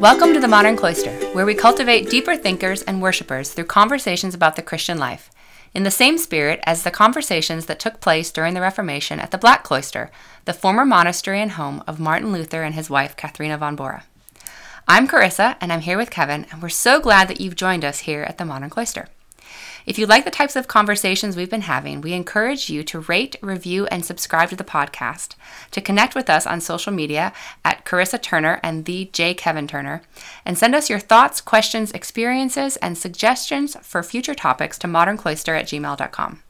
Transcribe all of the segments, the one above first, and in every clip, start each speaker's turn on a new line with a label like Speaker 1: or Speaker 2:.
Speaker 1: Welcome to the Modern Cloister, where we cultivate deeper thinkers and worshippers through conversations about the Christian life, in the same spirit as the conversations that took place during the Reformation at the Black Cloister, the former monastery and home of Martin Luther and his wife, Katharina von Bora. I'm Carissa, and I'm here with Kevin, and we're so glad that you've joined us here at the Modern Cloister. If you like the types of conversations we've been having, we encourage you to rate, review, and subscribe to the podcast, to connect with us on social media at Carissa Turner and the J. Kevin Turner, and send us your thoughts, questions, experiences, and suggestions for future topics to moderncloister at gmail.com.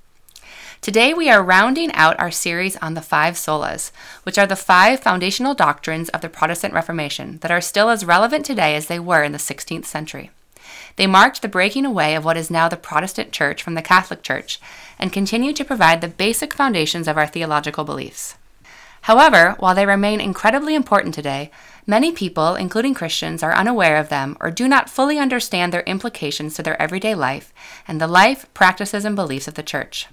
Speaker 1: Today, we are rounding out our series on the five solas, which are the five foundational doctrines of the Protestant Reformation that are still as relevant today as they were in the 16th century. They marked the breaking away of what is now the Protestant Church from the Catholic Church and continue to provide the basic foundations of our theological beliefs. However, while they remain incredibly important today, many people, including Christians, are unaware of them or do not fully understand their implications to their everyday life and the life, practices, and beliefs of the Church.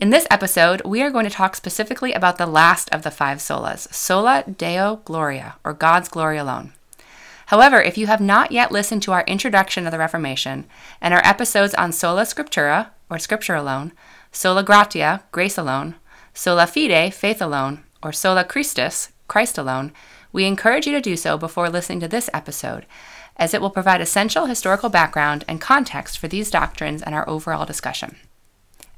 Speaker 1: In this episode, we are going to talk specifically about the last of the five solas, sola deo gloria, or God's glory alone. However, if you have not yet listened to our introduction of the Reformation and our episodes on sola scriptura, or scripture alone, sola gratia, grace alone, sola fide, faith alone, or sola Christus, Christ alone, we encourage you to do so before listening to this episode, as it will provide essential historical background and context for these doctrines and our overall discussion.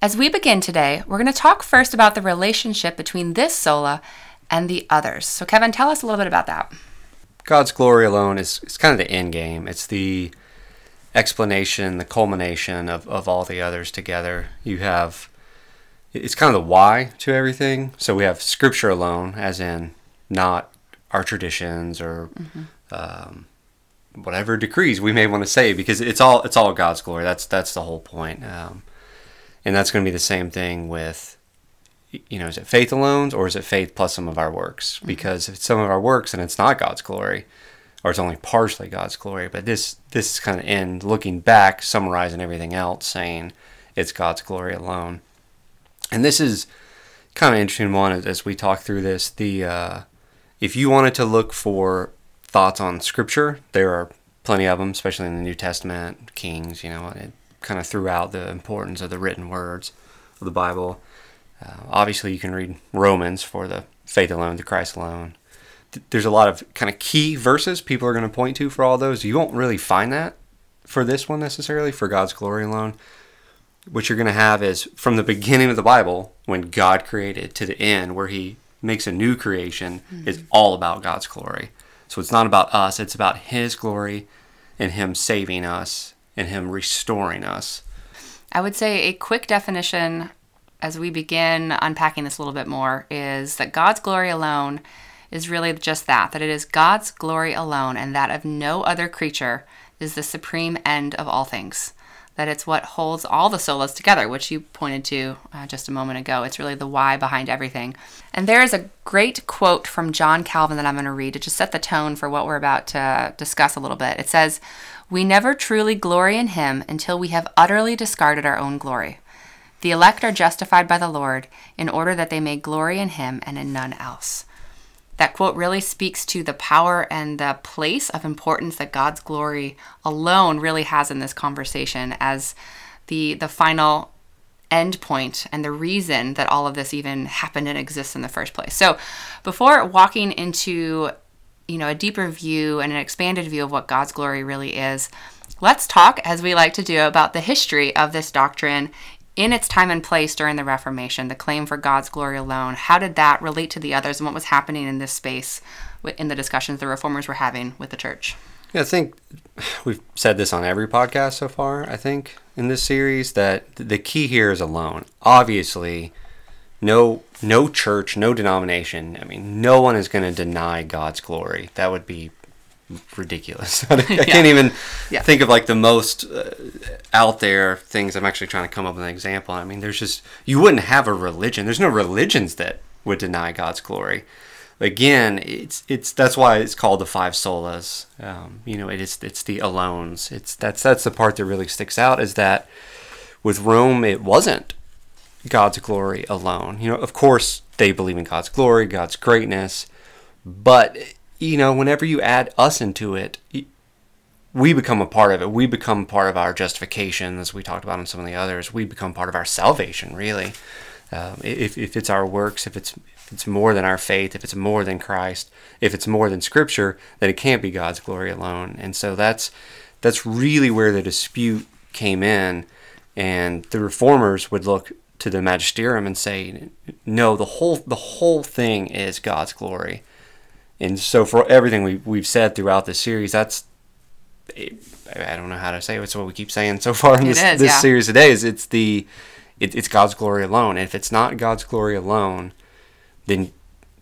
Speaker 1: As we begin today, we're going to talk first about the relationship between this sola and the others. So, Kevin, tell us a little bit about that.
Speaker 2: God's glory alone is, is kind of the end game. It's the explanation, the culmination of, of all the others together. You have, it's kind of the why to everything. So we have scripture alone, as in not our traditions or mm-hmm. um, whatever decrees we may want to say, because it's all it's all God's glory. That's that's the whole point. Um, and that's going to be the same thing with you know, is it faith alone or is it faith plus some of our works? Mm-hmm. Because if it's some of our works and it's not God's glory, or it's only partially God's glory, but this this is kind of in looking back, summarizing everything else, saying it's God's glory alone. And this is kind of interesting one as we talk through this. The uh, if you wanted to look for thoughts on Scripture, there are plenty of them, especially in the New Testament, Kings. You know, it kind of throughout the importance of the written words of the Bible. Uh, obviously, you can read Romans for the faith alone, the Christ alone. There's a lot of kind of key verses people are going to point to for all those. You won't really find that for this one necessarily, for God's glory alone. What you're going to have is from the beginning of the Bible, when God created, to the end, where He makes a new creation, mm-hmm. is all about God's glory. So it's not about us, it's about His glory and Him saving us and Him restoring us.
Speaker 1: I would say a quick definition as we begin unpacking this a little bit more is that God's glory alone is really just that that it is God's glory alone and that of no other creature is the supreme end of all things. That it's what holds all the solas together, which you pointed to uh, just a moment ago. It's really the why behind everything. And there is a great quote from John Calvin that I'm going to read to just set the tone for what we're about to discuss a little bit. It says, We never truly glory in Him until we have utterly discarded our own glory. The elect are justified by the Lord in order that they may glory in him and in none else. That quote really speaks to the power and the place of importance that God's glory alone really has in this conversation as the the final end point and the reason that all of this even happened and exists in the first place. So, before walking into you know a deeper view and an expanded view of what God's glory really is, let's talk as we like to do about the history of this doctrine in its time and place during the Reformation, the claim for God's glory alone, how did that relate to the others and what was happening in this space in the discussions the reformers were having with the church?
Speaker 2: Yeah, I think we've said this on every podcast so far, I think, in this series, that the key here is alone. Obviously, no no church, no denomination, I mean, no one is going to deny God's glory. That would be ridiculous. I yeah. can't even yeah. think of like the most uh, out there things. I'm actually trying to come up with an example. I mean, there's just you wouldn't have a religion. There's no religions that would deny God's glory. Again, it's it's that's why it's called the five solas. Um, you know, it is it's the alones. It's that's that's the part that really sticks out is that with Rome it wasn't God's glory alone. You know, of course they believe in God's glory, God's greatness, but you know, whenever you add us into it, we become a part of it. We become part of our justification, as we talked about in some of the others. We become part of our salvation, really. Um, if, if it's our works, if it's if it's more than our faith, if it's more than Christ, if it's more than Scripture, then it can't be God's glory alone. And so that's that's really where the dispute came in, and the reformers would look to the magisterium and say, no, the whole the whole thing is God's glory. And so for everything we we've said throughout this series, that's I don't know how to say it. It's what we keep saying so far in this, is, this yeah. series today. Is it's the it, it's God's glory alone. And if it's not God's glory alone, then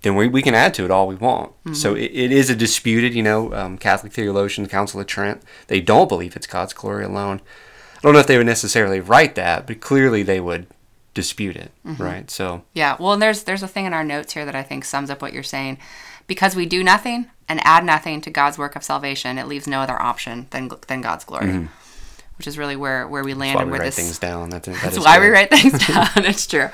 Speaker 2: then we, we can add to it all we want. Mm-hmm. So it, it is a disputed, you know, um, Catholic theologian, Council of Trent, they don't believe it's God's glory alone. I don't know if they would necessarily write that, but clearly they would dispute it, mm-hmm. right? So
Speaker 1: yeah, well, and there's there's a thing in our notes here that I think sums up what you're saying. Because we do nothing and add nothing to God's work of salvation, it leaves no other option than than God's glory. Mm-hmm. Which is really where, where we land
Speaker 2: and
Speaker 1: where
Speaker 2: write
Speaker 1: this
Speaker 2: things down. That's,
Speaker 1: that that's why we write things down. it's true.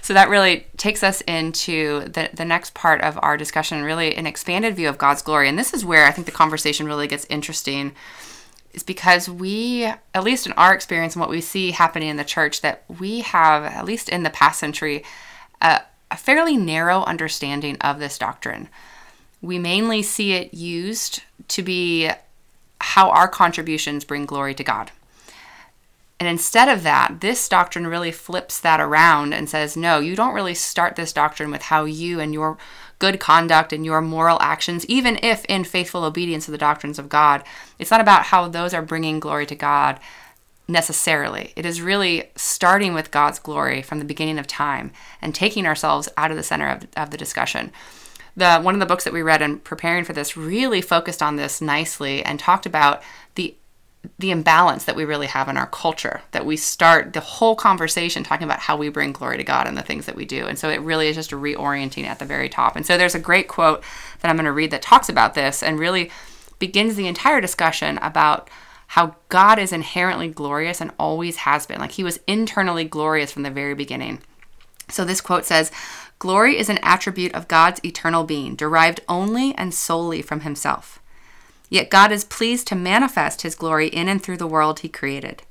Speaker 1: So that really takes us into the, the next part of our discussion, really an expanded view of God's glory. And this is where I think the conversation really gets interesting is because we, at least in our experience and what we see happening in the church, that we have, at least in the past century, a, a fairly narrow understanding of this doctrine. We mainly see it used to be how our contributions bring glory to God. And instead of that, this doctrine really flips that around and says, no, you don't really start this doctrine with how you and your good conduct and your moral actions, even if in faithful obedience to the doctrines of God, it's not about how those are bringing glory to God necessarily. It is really starting with God's glory from the beginning of time and taking ourselves out of the center of, of the discussion. The one of the books that we read in preparing for this really focused on this nicely and talked about the the imbalance that we really have in our culture that we start the whole conversation talking about how we bring glory to God and the things that we do. And so it really is just a reorienting at the very top. And so there's a great quote that I'm going to read that talks about this and really begins the entire discussion about how God is inherently glorious and always has been. Like he was internally glorious from the very beginning. So this quote says, Glory is an attribute of God's eternal being, derived only and solely from himself. Yet God is pleased to manifest his glory in and through the world he created.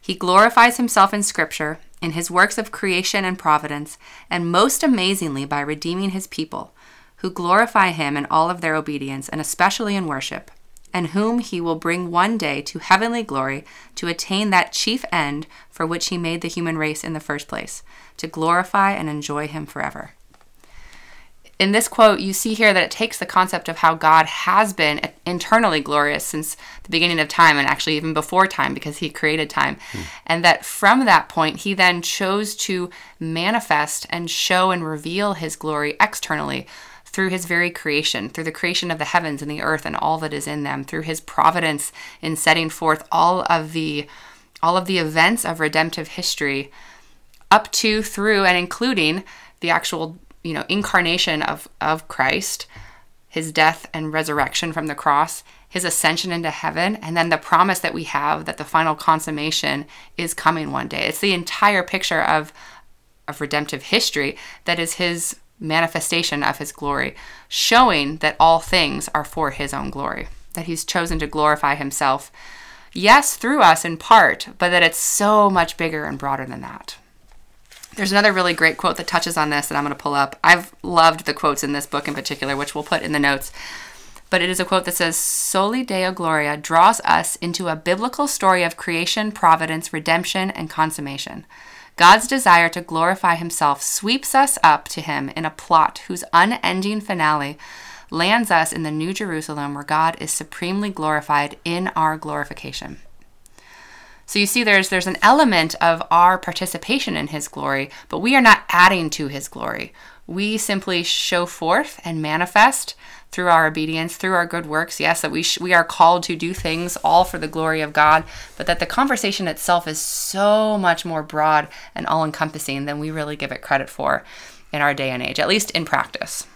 Speaker 1: He glorifies himself in Scripture, in his works of creation and providence, and most amazingly by redeeming his people, who glorify him in all of their obedience, and especially in worship, and whom he will bring one day to heavenly glory to attain that chief end for which he made the human race in the first place, to glorify and enjoy him forever in this quote, you see here that it takes the concept of how God has been internally glorious since the beginning of time and actually even before time because he created time. Mm. And that from that point, he then chose to manifest and show and reveal his glory externally through his very creation, through the creation of the heavens and the earth and all that is in them, through his providence in setting forth all of the all of the events of redemptive history up to through and including the actual you know incarnation of of Christ, his death and resurrection from the cross, his ascension into heaven, and then the promise that we have that the final consummation is coming one day. It's the entire picture of of redemptive history that is his manifestation of his glory, showing that all things are for his own glory, that he's chosen to glorify himself. Yes, through us in part, but that it's so much bigger and broader than that. There's another really great quote that touches on this that I'm going to pull up. I've loved the quotes in this book in particular, which we'll put in the notes. But it is a quote that says, Soli Deo Gloria draws us into a biblical story of creation, providence, redemption, and consummation. God's desire to glorify himself sweeps us up to him in a plot whose unending finale lands us in the New Jerusalem where God is supremely glorified in our glorification. So you see there's there's an element of our participation in his glory, but we are not adding to his glory. We simply show forth and manifest through our obedience, through our good works. Yes, that we sh- we are called to do things all for the glory of God, but that the conversation itself is so much more broad and all-encompassing than we really give it credit for in our day and age, at least in practice.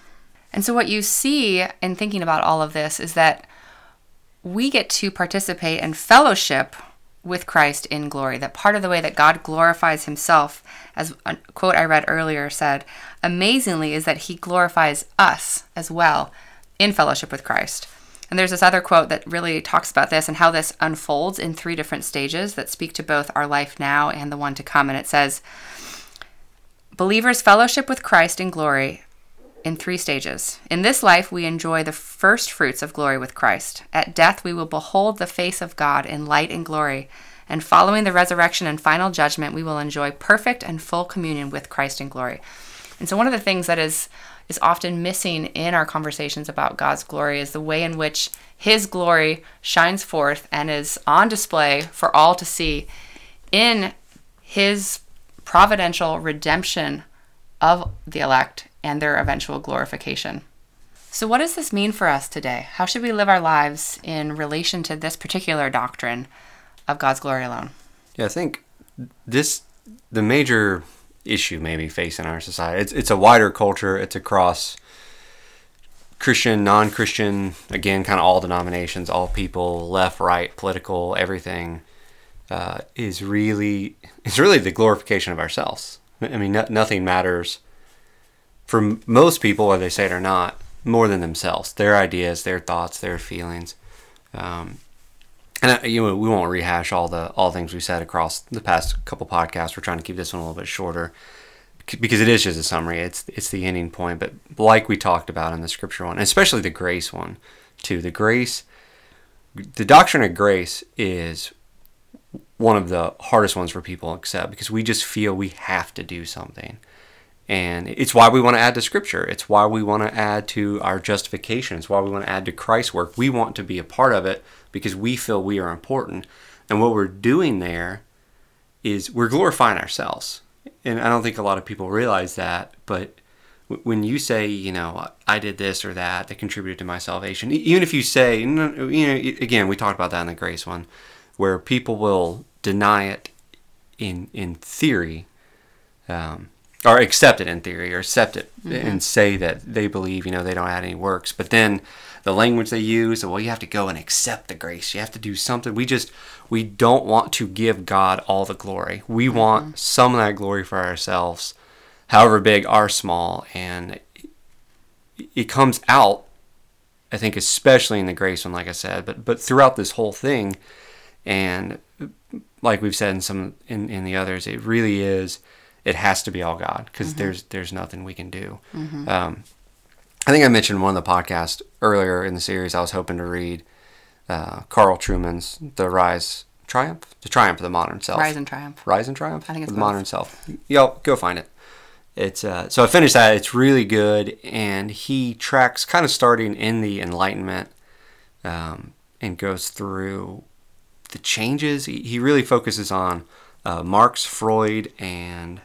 Speaker 1: And so what you see in thinking about all of this is that we get to participate in fellowship with Christ in glory. That part of the way that God glorifies himself, as a quote I read earlier said, amazingly is that he glorifies us as well in fellowship with Christ. And there's this other quote that really talks about this and how this unfolds in three different stages that speak to both our life now and the one to come. And it says, Believers fellowship with Christ in glory in three stages. In this life, we enjoy the first fruits of glory with Christ. At death, we will behold the face of God in light and glory. And following the resurrection and final judgment, we will enjoy perfect and full communion with Christ in glory. And so, one of the things that is is often missing in our conversations about God's glory is the way in which His glory shines forth and is on display for all to see in His providential redemption of the elect and their eventual glorification. So, what does this mean for us today? How should we live our lives in relation to this particular doctrine of God's glory alone?
Speaker 2: Yeah, I think this the major issue maybe facing our society. It's it's a wider culture. It's across Christian, non-Christian, again, kind of all denominations, all people, left, right, political, everything. Uh, is really is really the glorification of ourselves. I mean, no, nothing matters for most people, whether they say it or not, more than themselves, their ideas, their thoughts, their feelings. Um, and uh, you know, we won't rehash all the all things we said across the past couple podcasts. We're trying to keep this one a little bit shorter because it is just a summary. It's it's the ending point. But like we talked about in the scripture one, especially the grace one, too. The grace, the doctrine of grace is one of the hardest ones for people to accept because we just feel we have to do something. And it's why we want to add to Scripture. It's why we want to add to our justification. It's why we want to add to Christ's work. We want to be a part of it because we feel we are important. And what we're doing there is we're glorifying ourselves. And I don't think a lot of people realize that. But when you say, you know, I did this or that that contributed to my salvation, even if you say, you know, again, we talked about that in the grace one, where people will deny it in in theory. Um, or accept it in theory or accept it mm-hmm. and say that they believe you know they don't add any works. But then the language they use well you have to go and accept the grace. You have to do something. We just we don't want to give god all the glory. We mm-hmm. want some of that glory for ourselves however big or small. And it comes out i think especially in the grace one like i said but but throughout this whole thing. And like we've said in some in, in the others it really is it has to be all God because mm-hmm. there's there's nothing we can do. Mm-hmm. Um, I think I mentioned one of the podcasts earlier in the series. I was hoping to read uh, Carl Trueman's "The Rise Triumph," "The Triumph of the Modern Self."
Speaker 1: Rise and Triumph.
Speaker 2: Rise and Triumph.
Speaker 1: I think it's
Speaker 2: the Modern Self. Yo, go find it. It's uh, so I finished that. It's really good, and he tracks kind of starting in the Enlightenment, um, and goes through the changes. He, he really focuses on uh, Marx, Freud, and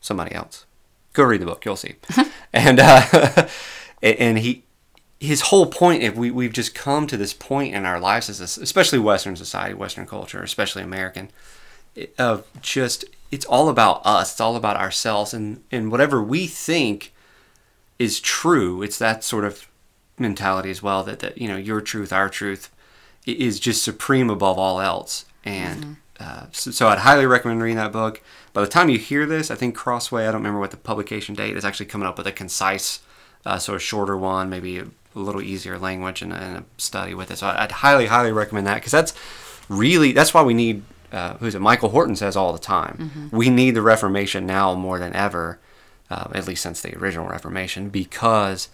Speaker 2: somebody else. Go read the book, you'll see. and uh, and he his whole point if we we've just come to this point in our lives as this, especially Western society, Western culture, especially American, of just it's all about us. It's all about ourselves and and whatever we think is true. It's that sort of mentality as well that that you know your truth, our truth, is just supreme above all else. And mm-hmm. Uh, so, so I'd highly recommend reading that book by the time you hear this, I think Crossway, I don't remember what the publication date is, actually coming up with a concise, uh, sort of shorter one, maybe a, a little easier language and, and, a study with it. So I'd highly, highly recommend that because that's really, that's why we need, uh, who's it? Michael Horton says all the time, mm-hmm. we need the Reformation now more than ever, uh, at least since the original Reformation, because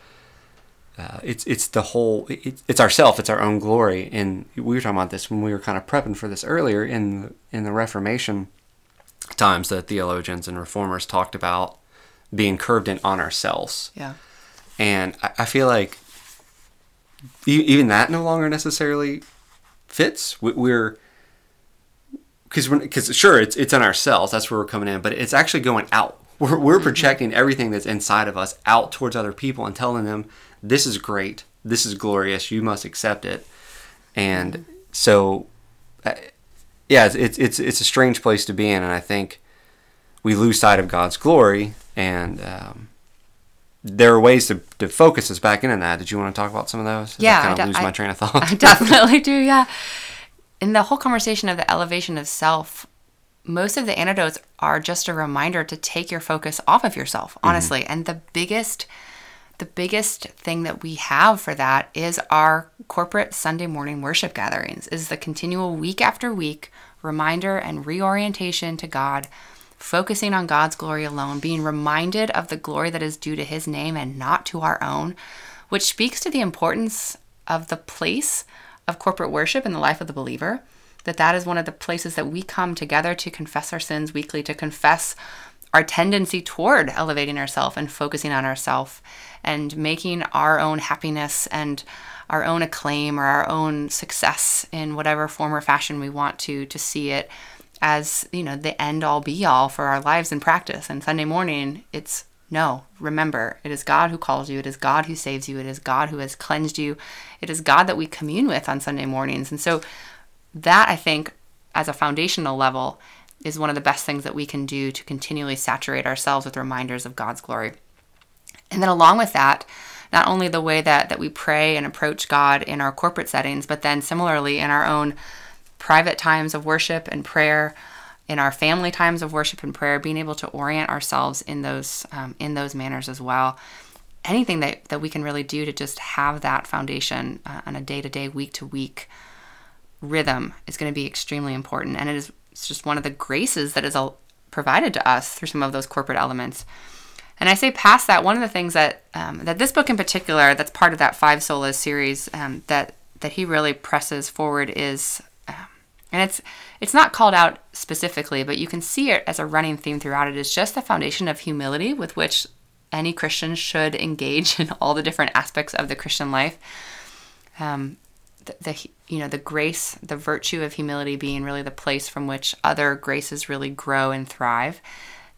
Speaker 2: uh, it's it's the whole it, it's ourself it's our own glory and we were talking about this when we were kind of prepping for this earlier in in the Reformation times that theologians and reformers talked about being curved in on ourselves.
Speaker 1: Yeah.
Speaker 2: And I, I feel like even that no longer necessarily fits. We're because because sure it's it's in ourselves that's where we're coming in, but it's actually going out. We're we're mm-hmm. projecting everything that's inside of us out towards other people and telling them this is great, this is glorious, you must accept it. And mm-hmm. so uh, yeah, it's, it's it's a strange place to be in, and I think we lose sight of God's glory, and um, there are ways to, to focus us back into that. Did you want to talk about some of those?
Speaker 1: yeah,
Speaker 2: I kind
Speaker 1: of
Speaker 2: lose
Speaker 1: I,
Speaker 2: my train of thought.
Speaker 1: I definitely do. Yeah, in the whole conversation of the elevation of self, most of the antidotes are just a reminder to take your focus off of yourself, mm-hmm. honestly. Mm-hmm. And the biggest the biggest thing that we have for that is our corporate Sunday morning worship gatherings, is the continual week after week reminder and reorientation to God, focusing on God's glory alone, being reminded of the glory that is due to his name and not to our own, which speaks to the importance of the place of corporate worship in the life of the believer that that is one of the places that we come together to confess our sins weekly to confess our tendency toward elevating ourselves and focusing on ourselves and making our own happiness and our own acclaim or our own success in whatever form or fashion we want to to see it as you know the end all be all for our lives and practice. And sunday morning it's no remember it is god who calls you it is god who saves you it is god who has cleansed you it is god that we commune with on sunday mornings. And so that i think as a foundational level is one of the best things that we can do to continually saturate ourselves with reminders of god's glory and then along with that not only the way that that we pray and approach God in our corporate settings, but then similarly in our own private times of worship and prayer, in our family times of worship and prayer, being able to orient ourselves in those um, in those manners as well. Anything that, that we can really do to just have that foundation uh, on a day to day, week to week rhythm is going to be extremely important. And it is it's just one of the graces that is all provided to us through some of those corporate elements. And I say past that, one of the things that um, that this book in particular, that's part of that five solas series, um, that that he really presses forward is, um, and it's it's not called out specifically, but you can see it as a running theme throughout it. Is just the foundation of humility with which any Christian should engage in all the different aspects of the Christian life. Um, the, the you know the grace, the virtue of humility being really the place from which other graces really grow and thrive,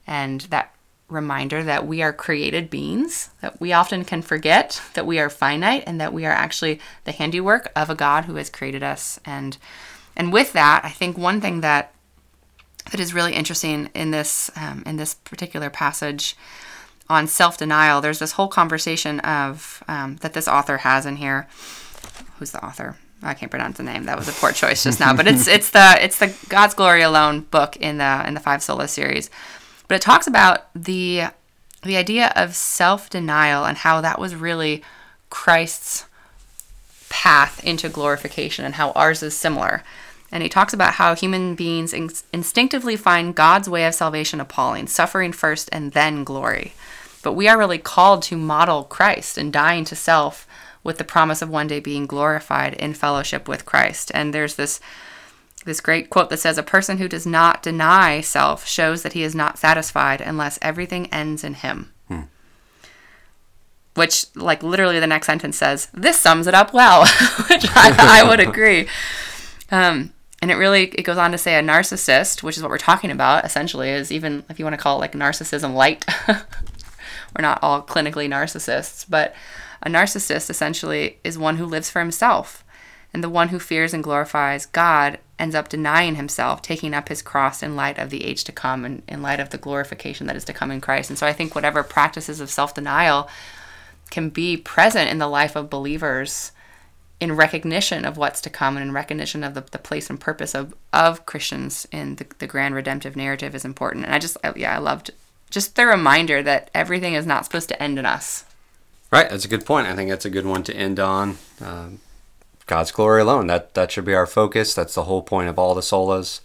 Speaker 1: and that reminder that we are created beings, that we often can forget that we are finite and that we are actually the handiwork of a God who has created us. And and with that, I think one thing that that is really interesting in this um, in this particular passage on self-denial, there's this whole conversation of um, that this author has in here. Who's the author? I can't pronounce the name. That was a poor choice just now, but it's it's the it's the God's Glory Alone book in the in the Five Solas series but it talks about the the idea of self-denial and how that was really Christ's path into glorification and how ours is similar. And he talks about how human beings in- instinctively find God's way of salvation appalling, suffering first and then glory. But we are really called to model Christ and dying to self with the promise of one day being glorified in fellowship with Christ. And there's this this great quote that says, A person who does not deny self shows that he is not satisfied unless everything ends in him. Hmm. Which, like, literally the next sentence says, This sums it up well, which I, I, would agree. Um, and it really it goes on to say a narcissist, which is what we're talking about essentially, is even if you want to call it like narcissism light. we're not all clinically narcissists, but a narcissist essentially is one who lives for himself. And the one who fears and glorifies God ends up denying himself, taking up his cross in light of the age to come and in light of the glorification that is to come in Christ. And so I think whatever practices of self denial can be present in the life of believers in recognition of what's to come and in recognition of the, the place and purpose of, of Christians in the, the grand redemptive narrative is important. And I just, yeah, I loved just the reminder that everything is not supposed to end in us.
Speaker 2: Right, that's a good point. I think that's a good one to end on. Um, God's glory alone. That that should be our focus. That's the whole point of all the solas.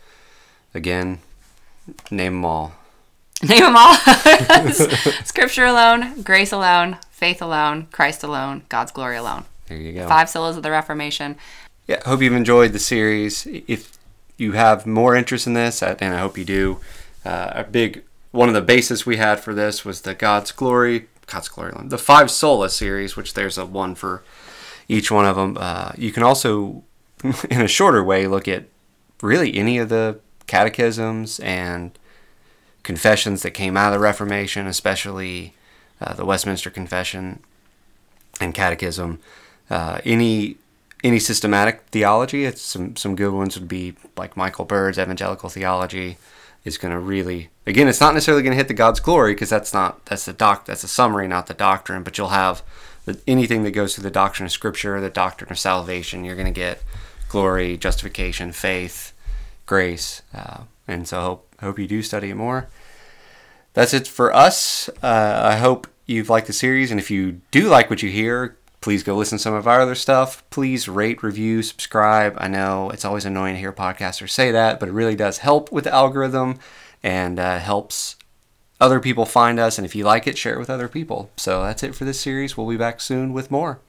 Speaker 2: Again, name them all.
Speaker 1: Name them all. Scripture alone, grace alone, faith alone, Christ alone, God's glory alone.
Speaker 2: There you go.
Speaker 1: Five solas of the Reformation.
Speaker 2: Yeah, hope you've enjoyed the series. If you have more interest in this, and I hope you do, uh, a big one of the bases we had for this was the God's glory, Glory, the five sola series, which there's a one for each one of them. Uh, you can also, in a shorter way, look at really any of the catechisms and confessions that came out of the Reformation, especially uh, the Westminster Confession and Catechism. Uh, any any systematic theology, it's some some good ones would be like Michael Bird's Evangelical Theology is going to really again it's not necessarily going to hit the God's glory because that's not that's the doc that's a summary not the doctrine but you'll have anything that goes through the doctrine of Scripture, the doctrine of salvation, you're going to get glory, justification, faith, grace. Uh, and so hope, hope you do study it more. That's it for us. Uh, I hope you've liked the series, and if you do like what you hear, please go listen to some of our other stuff. Please rate, review, subscribe. I know it's always annoying to hear podcasters say that, but it really does help with the algorithm and uh, helps other people find us. And if you like it, share it with other people. So that's it for this series. We'll be back soon with more.